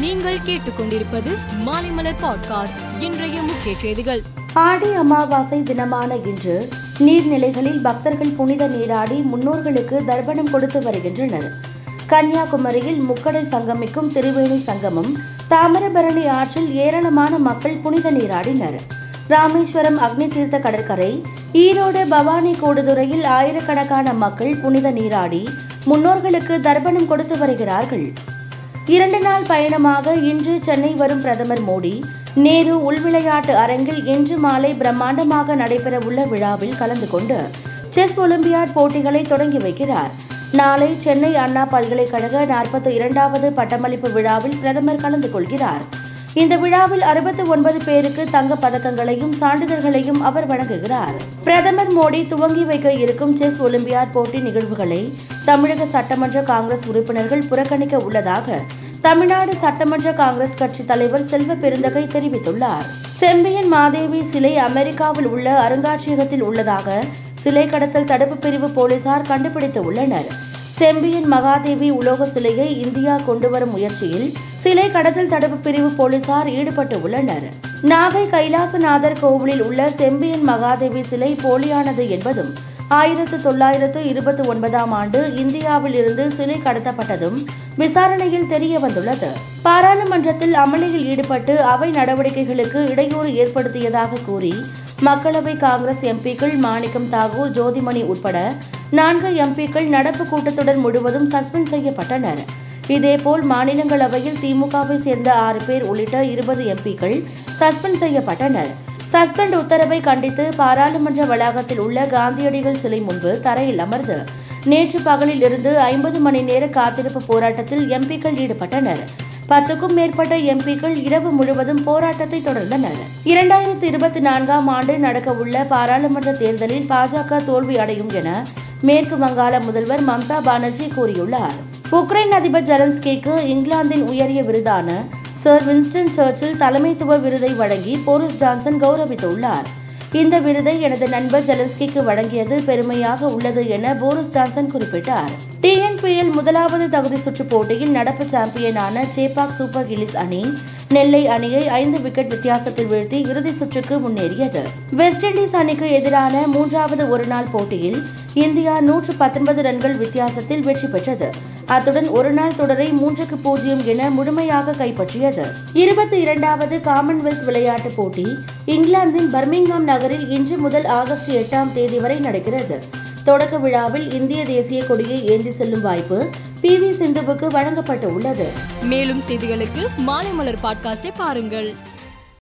நீங்கள் கேட்டுக்கொண்டிருப்பது மாலைமலர் பாட்காஸ்ட் இன்றைய முக்கிய செய்திகள். ஆடி அமாவாசை தினமான இன்று நீர்நிலைகளில் பக்தர்கள் புனித நீராடி முன்னோர்களுக்கு தர்ப்பணம் கொடுத்து வருகின்றனர். கன்னியாகுமரியில் முக்கடல் சங்கமிக்கும் திருவேணி சங்கமம் தாமிரபரணி ஆற்றில் ஏராளமான மக்கள் புனித நீராடினர். ராமேஸ்வரம் அக்னி தீர்த்த கடற்கரை ஈரோடு பவானி கூடுதுறையில் ஆயிரக்கணக்கான மக்கள் புனித நீராடி முன்னோர்களுக்கு தர்ப்பணம் கொடுத்து வருகிறார்கள். இரண்டு நாள் பயணமாக இன்று சென்னை வரும் பிரதமர் மோடி நேரு உள்விளையாட்டு அரங்கில் இன்று மாலை பிரம்மாண்டமாக நடைபெறவுள்ள விழாவில் கலந்து கொண்டு செஸ் ஒலிம்பியாட் போட்டிகளை தொடங்கி வைக்கிறார். நாளை சென்னை அண்ணா பல்கலைக்கழக நாற்பத்தி இரண்டாவது பட்டமளிப்பு விழாவில் பிரதமர் கலந்து கொள்கிறார். இந்த விழாவில் அறுபத்தி ஒன்பது பேருக்கு தங்க பதக்கங்களையும் சான்றிதழ்களையும் அவர் வழங்குகிறார். பிரதமர் மோடி துவங்கி வைக்க இருக்கும் செஸ் ஒலிம்பியாட் போட்டி நிகழ்வுகளை தமிழக சட்டமன்ற காங்கிரஸ் உறுப்பினர்கள் புறக்கணிக்க உள்ளதாக தமிழ்நாடு சட்டமன்ற காங்கிரஸ் கட்சி தலைவர் செல்வ பெருந்தகை தெரிவித்துள்ளார். செம்பியன் மாதேவி சிலை அமெரிக்காவில் உள்ள அருங்காட்சியகத்தில் உள்ளதாக சிலை கடத்தல் தடுப்பு பிரிவு போலீசார் கண்டுபிடித்து உள்ளனர். செம்பியன் மகாதேவி உலோக சிலையை இந்தியா கொண்டுவரும் முயற்சியில் சிலை கடத்தல் தடுப்பு பிரிவு போலீசார் ஈடுபட்டு உள்ளனர். நாகை கைலாசநாதர் கோவிலில் உள்ள செம்பியன் மகாதேவி சிலை போலியானது என்பதும் ஆயிரத்து தொள்ளாயிரத்து இருபத்தி ஒன்பதாம் ஆண்டு இந்தியாவில் இருந்து சிலை கடத்தப்பட்டதும் விசாரணையில் தெரிய வந்துள்ளது. பாராளுமன்றத்தில் அமளியில் ஈடுபட்டு அவை நடவடிக்கைகளுக்கு இடையூறு ஏற்படுத்தியதாக கூறி மக்களவை காங்கிரஸ் எம்பிக்கள் மாணிக்கம் தாகூர் ஜோதிமணி உட்பட நான்கு எம்பிக்கள் நடப்பு கூட்டத்தொடர் முழுவதும் சஸ்பெண்ட் செய்யப்பட்டனர். இதேபோல் மாநிலங்களவையில் திமுகவை சேர்ந்த ஆறு பேர் உள்ளிட்ட இருபது எம்பிக்கள் சஸ்பெண்ட் செய்யப்பட்டனர். சஸ்பெண்ட் உத்தரவை கண்டித்து பாராளுமன்ற வளாகத்தில் உள்ள காந்தியடிகள் சிலை முன்பு தரையில் அமர்ந்து நேற்று பகலில் இருந்து ஐம்பது மணி நேர காத்திருப்பு போராட்டத்தில் எம்பிக்கள் ஈடுபட்டனர். பத்துக்கும் மேற்பட்ட எம்பிக்கள் இரவு முழுவதும் போராட்டத்தை தொடர்ந்தனர். இரண்டாயிரத்தி இருபத்தி நான்காம் ஆண்டு நடக்கவுள்ள பாராளுமன்ற தேர்தலில் பாஜக தோல்வி அடையும் என மேற்கு வங்காள முதல்வர் மம்தா பானர்ஜி கூறியுள்ளார். உக்ரைன் அதிபர் ஜெலன்ஸ்கிக்கு இங்கிலாந்தின் உயரிய விருதான சர் வின்ஸ்டன் சர்ச்சில் தலைமைத்துவ விருதை வழங்கி போரிஸ் ஜான்சன் கௌரவித்துள்ளார். இந்த விருதை எனது நண்பர் ஜெலன்ஸ்கிக்கு வழங்கியது பெருமையாக உள்ளது என போரிஸ் ஜான்சன் குறிப்பிட்டார். டிஎன்பிஎல் முதலாவது தகுதி சுற்றுப் போட்டியில் நடப்பு சாம்பியனான சேப்பாக் சூப்பர் கில்லிஸ் அணி நெல்லை அணியை ஐந்து விக்கெட் வித்தியாசத்தில் வீழ்த்தி இறுதி சுற்றுக்கு முன்னேறியது. வெஸ்ட் இண்டீஸ் அணிக்கு எதிரான மூன்றாவது ஒருநாள் போட்டியில் இந்தியா நூற்று பத்தொன்பது ரன்கள் வித்தியாசத்தில் வெற்றி பெற்றது. அத்துடன் ஒருநாள் தொடரை மூன்றுக்கு பூஜ்ஜியம் என முழுமையாக கைப்பற்றியது. இருபத்தி இரண்டாவது காமன்வெல்த் விளையாட்டுப் போட்டி இங்கிலாந்தின் பர்மிங்ஹாம் நகரில் இன்று முதல் ஆகஸ்ட் எட்டாம் தேதி வரை நடக்கிறது. தொடக்க விழாவில் இந்திய தேசிய கொடியை ஏந்தி செல்லும் வாய்ப்பு பி வி சிந்துவுக்கு வழங்கப்பட்டு உள்ளது. மேலும் செய்திகளுக்கு மாலை மலர் பாட்காஸ்டை பாருங்கள்.